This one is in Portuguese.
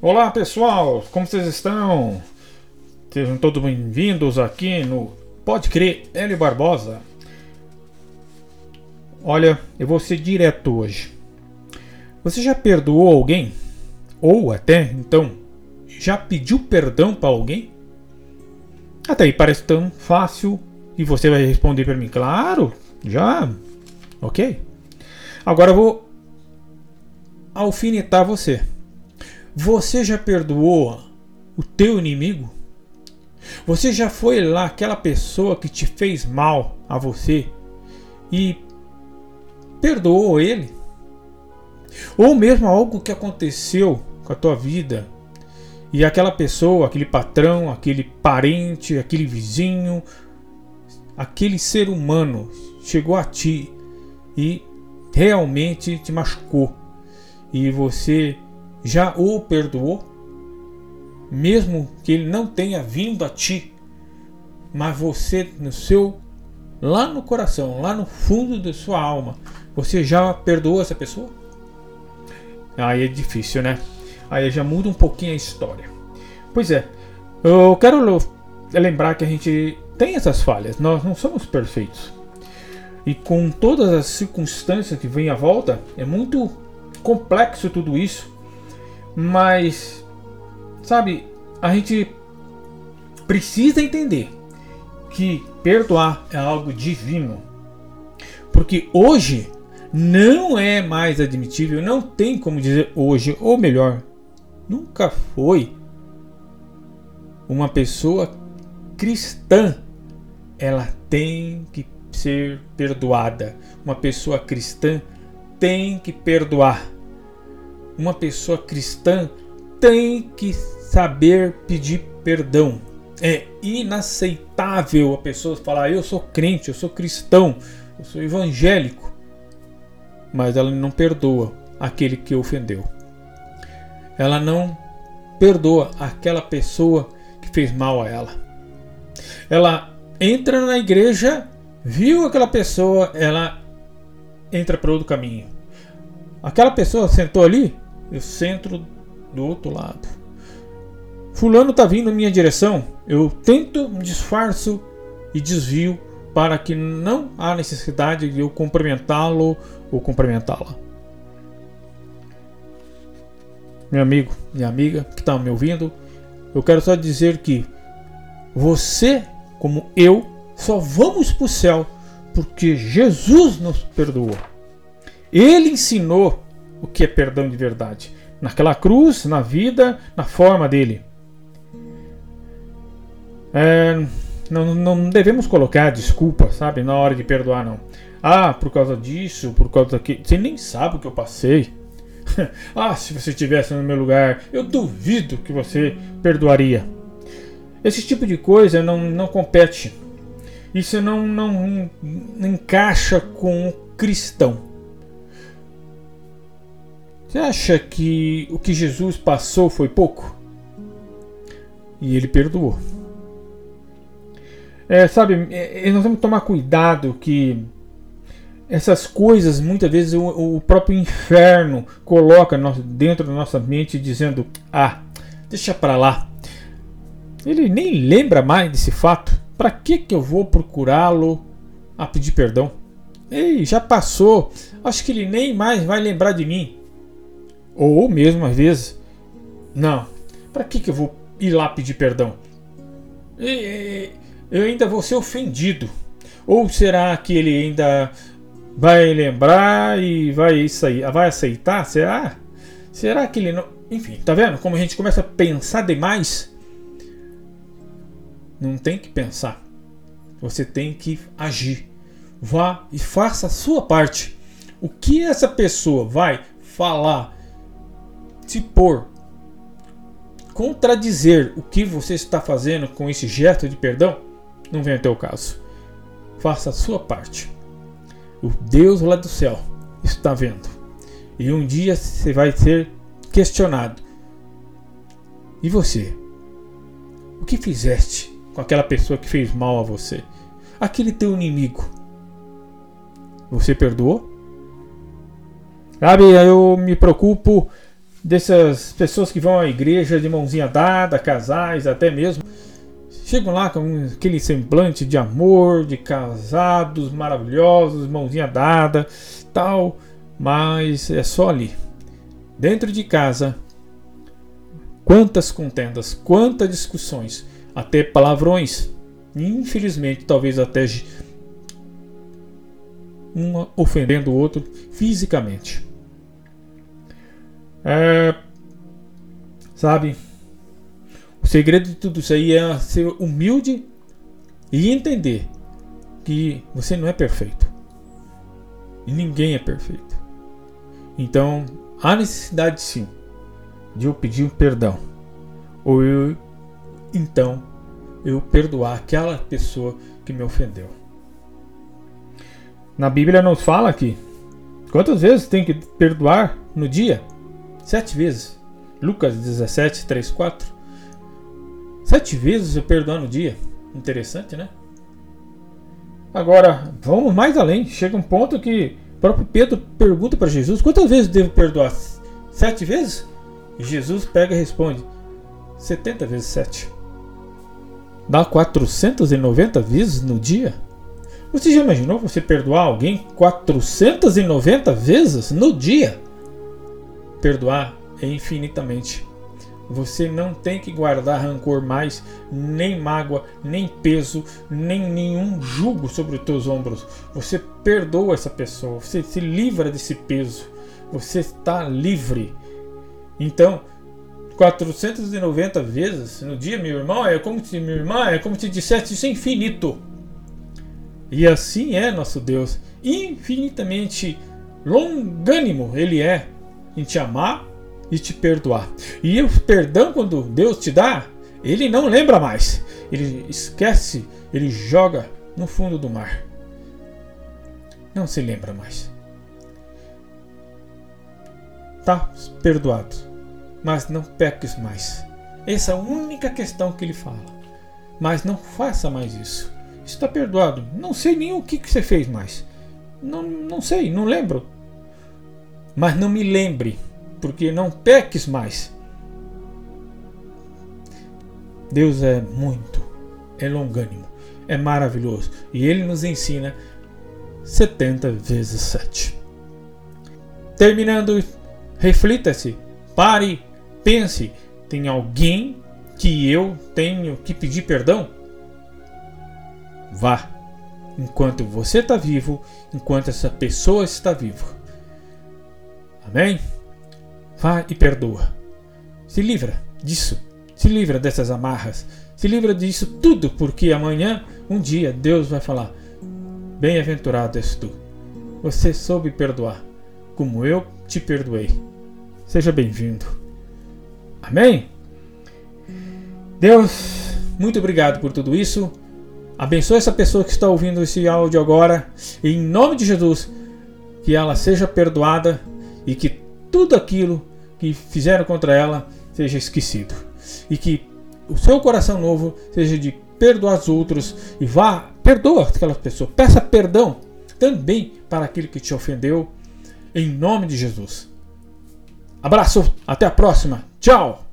Olá pessoal, como vocês estão? Sejam todos bem-vindos aqui no Pode Crer L Barbosa. Olha, eu vou ser direto hoje. Você já perdoou alguém? Ou até então, já pediu perdão para alguém? Até aí parece tão fácil e você vai responder para mim, claro, já, ok. Agora eu vou alfinetar você. Você já perdoou o teu inimigo? Você já foi lá aquela pessoa que te fez mal a você e perdoou ele? Ou mesmo algo que aconteceu com a tua vida e aquela pessoa, aquele patrão, aquele parente, aquele vizinho, aquele ser humano chegou a ti e realmente te machucou e você já o perdoou? Mesmo que ele não tenha vindo a ti, mas você no seu lá no coração, lá no fundo da sua alma, você já perdoou essa pessoa? Aí é difícil, né? Aí já muda um pouquinho a história. Pois é, eu quero lembrar que a gente tem essas falhas, nós não somos perfeitos. E com todas as circunstâncias que vêm à volta, é muito complexo tudo isso. Mas, sabe, a gente precisa entender que perdoar é algo divino. Porque hoje não é mais admitível, não tem como dizer hoje, ou melhor, nunca foi uma pessoa cristã. Ela tem que ser perdoada. Uma pessoa cristã tem que perdoar. Uma pessoa cristã tem que saber pedir perdão. É inaceitável a pessoa falar: eu sou crente, eu sou cristão, eu sou evangélico, mas ela não perdoa aquele que ofendeu. Ela não perdoa aquela pessoa que fez mal a ela. Ela entra na igreja, viu aquela pessoa, ela entra para outro caminho. Aquela pessoa sentou ali, eu centro do outro lado. Fulano está vindo na minha direção, eu tento, disfarço e desvio para que não há necessidade de eu cumprimentá-lo ou cumprimentá-la. Meu amigo, minha amiga que está me ouvindo, eu quero só dizer que você, como eu, só vamos para o céu porque Jesus nos perdoou. Ele ensinou o que é perdão de verdade. Naquela cruz, na vida, na forma dele. É, não, não devemos colocar desculpa, sabe, na hora de perdoar, não. Ah, por causa disso, por causa daquilo. Você nem sabe o que eu passei. ah, se você estivesse no meu lugar, eu duvido que você perdoaria. Esse tipo de coisa não, não compete. Isso não, não, não encaixa com o cristão. Você acha que o que Jesus passou foi pouco? E ele perdoou. É, sabe, é, é nós temos que tomar cuidado que essas coisas muitas vezes o, o próprio inferno coloca dentro da nossa mente dizendo: ah, deixa para lá. Ele nem lembra mais desse fato. Para que que eu vou procurá-lo a pedir perdão? Ei, já passou. Acho que ele nem mais vai lembrar de mim. Ou mesmo às vezes, não, para que, que eu vou ir lá pedir perdão? Eu ainda vou ser ofendido. Ou será que ele ainda vai lembrar e vai sair, vai aceitar? Será? Será que ele não. Enfim, tá vendo como a gente começa a pensar demais? Não tem que pensar. Você tem que agir. Vá e faça a sua parte. O que essa pessoa vai falar, se pôr, contradizer o que você está fazendo com esse gesto de perdão, não vem até o caso. Faça a sua parte. O Deus lá do céu está vendo. E um dia você vai ser questionado. E você? O que fizeste com aquela pessoa que fez mal a você? Aquele teu inimigo. Você perdoou? Sabe, eu me preocupo dessas pessoas que vão à igreja de mãozinha dada, casais até mesmo, chegam lá com aquele semblante de amor, de casados maravilhosos, mãozinha dada, tal, mas é só ali. Dentro de casa, quantas contendas, quantas discussões, até palavrões, infelizmente, talvez até um ofendendo o outro fisicamente. É, sabe? O segredo de tudo isso aí é ser humilde e entender que você não é perfeito. E ninguém é perfeito. Então, há necessidade sim de eu pedir um perdão. Ou eu, então, eu perdoar aquela pessoa que me ofendeu. Na Bíblia nos fala aqui quantas vezes tem que perdoar no dia? Sete vezes. Lucas 17, 3, 4. Sete vezes eu perdoo no dia. Interessante, né? Agora, vamos mais além. Chega um ponto que o próprio Pedro pergunta para Jesus: quantas vezes devo perdoar? Sete vezes? Jesus pega e responde: 70 vezes 7. Dá 490 vezes no dia? Você já imaginou você perdoar alguém 490 vezes no dia? Perdoar é infinitamente. Você não tem que guardar rancor mais, nem mágoa, nem peso, nem nenhum jugo sobre os teus ombros. Você perdoa essa pessoa, você se livra desse peso. Você está livre. Então, 490 vezes no dia, meu irmão, é como se minha irmã, é como se dissesse isso é infinito. E assim é nosso Deus, infinitamente longânimo ele é em te amar e te perdoar. E o perdão, quando Deus te dá, ele não lembra mais. Ele esquece, ele joga no fundo do mar. Não se lembra mais. Tá perdoado, mas não peques mais. Essa é a única questão que ele fala. Mas não faça mais isso. Está perdoado. Não sei nem o que, que você fez mais. Não, não sei, não lembro. Mas não me lembre porque não peques mais. Deus é muito, é longânimo, é maravilhoso e Ele nos ensina 70 vezes 7. Terminando, reflita-se, pare, pense: tem alguém que eu tenho que pedir perdão? Vá, enquanto você está vivo, enquanto essa pessoa está viva. Amém? Vá e perdoa. Se livra disso. Se livra dessas amarras. Se livra disso tudo, porque amanhã, um dia, Deus vai falar: Bem-aventurado és tu. Você soube perdoar, como eu te perdoei. Seja bem-vindo. Amém? Deus, muito obrigado por tudo isso. Abençoe essa pessoa que está ouvindo esse áudio agora. Em nome de Jesus, que ela seja perdoada e que tudo aquilo que fizeram contra ela seja esquecido. E que o seu coração novo seja de perdoar os outros e vá, perdoa aquela pessoa, peça perdão também para aquele que te ofendeu, em nome de Jesus. Abraço, até a próxima, tchau!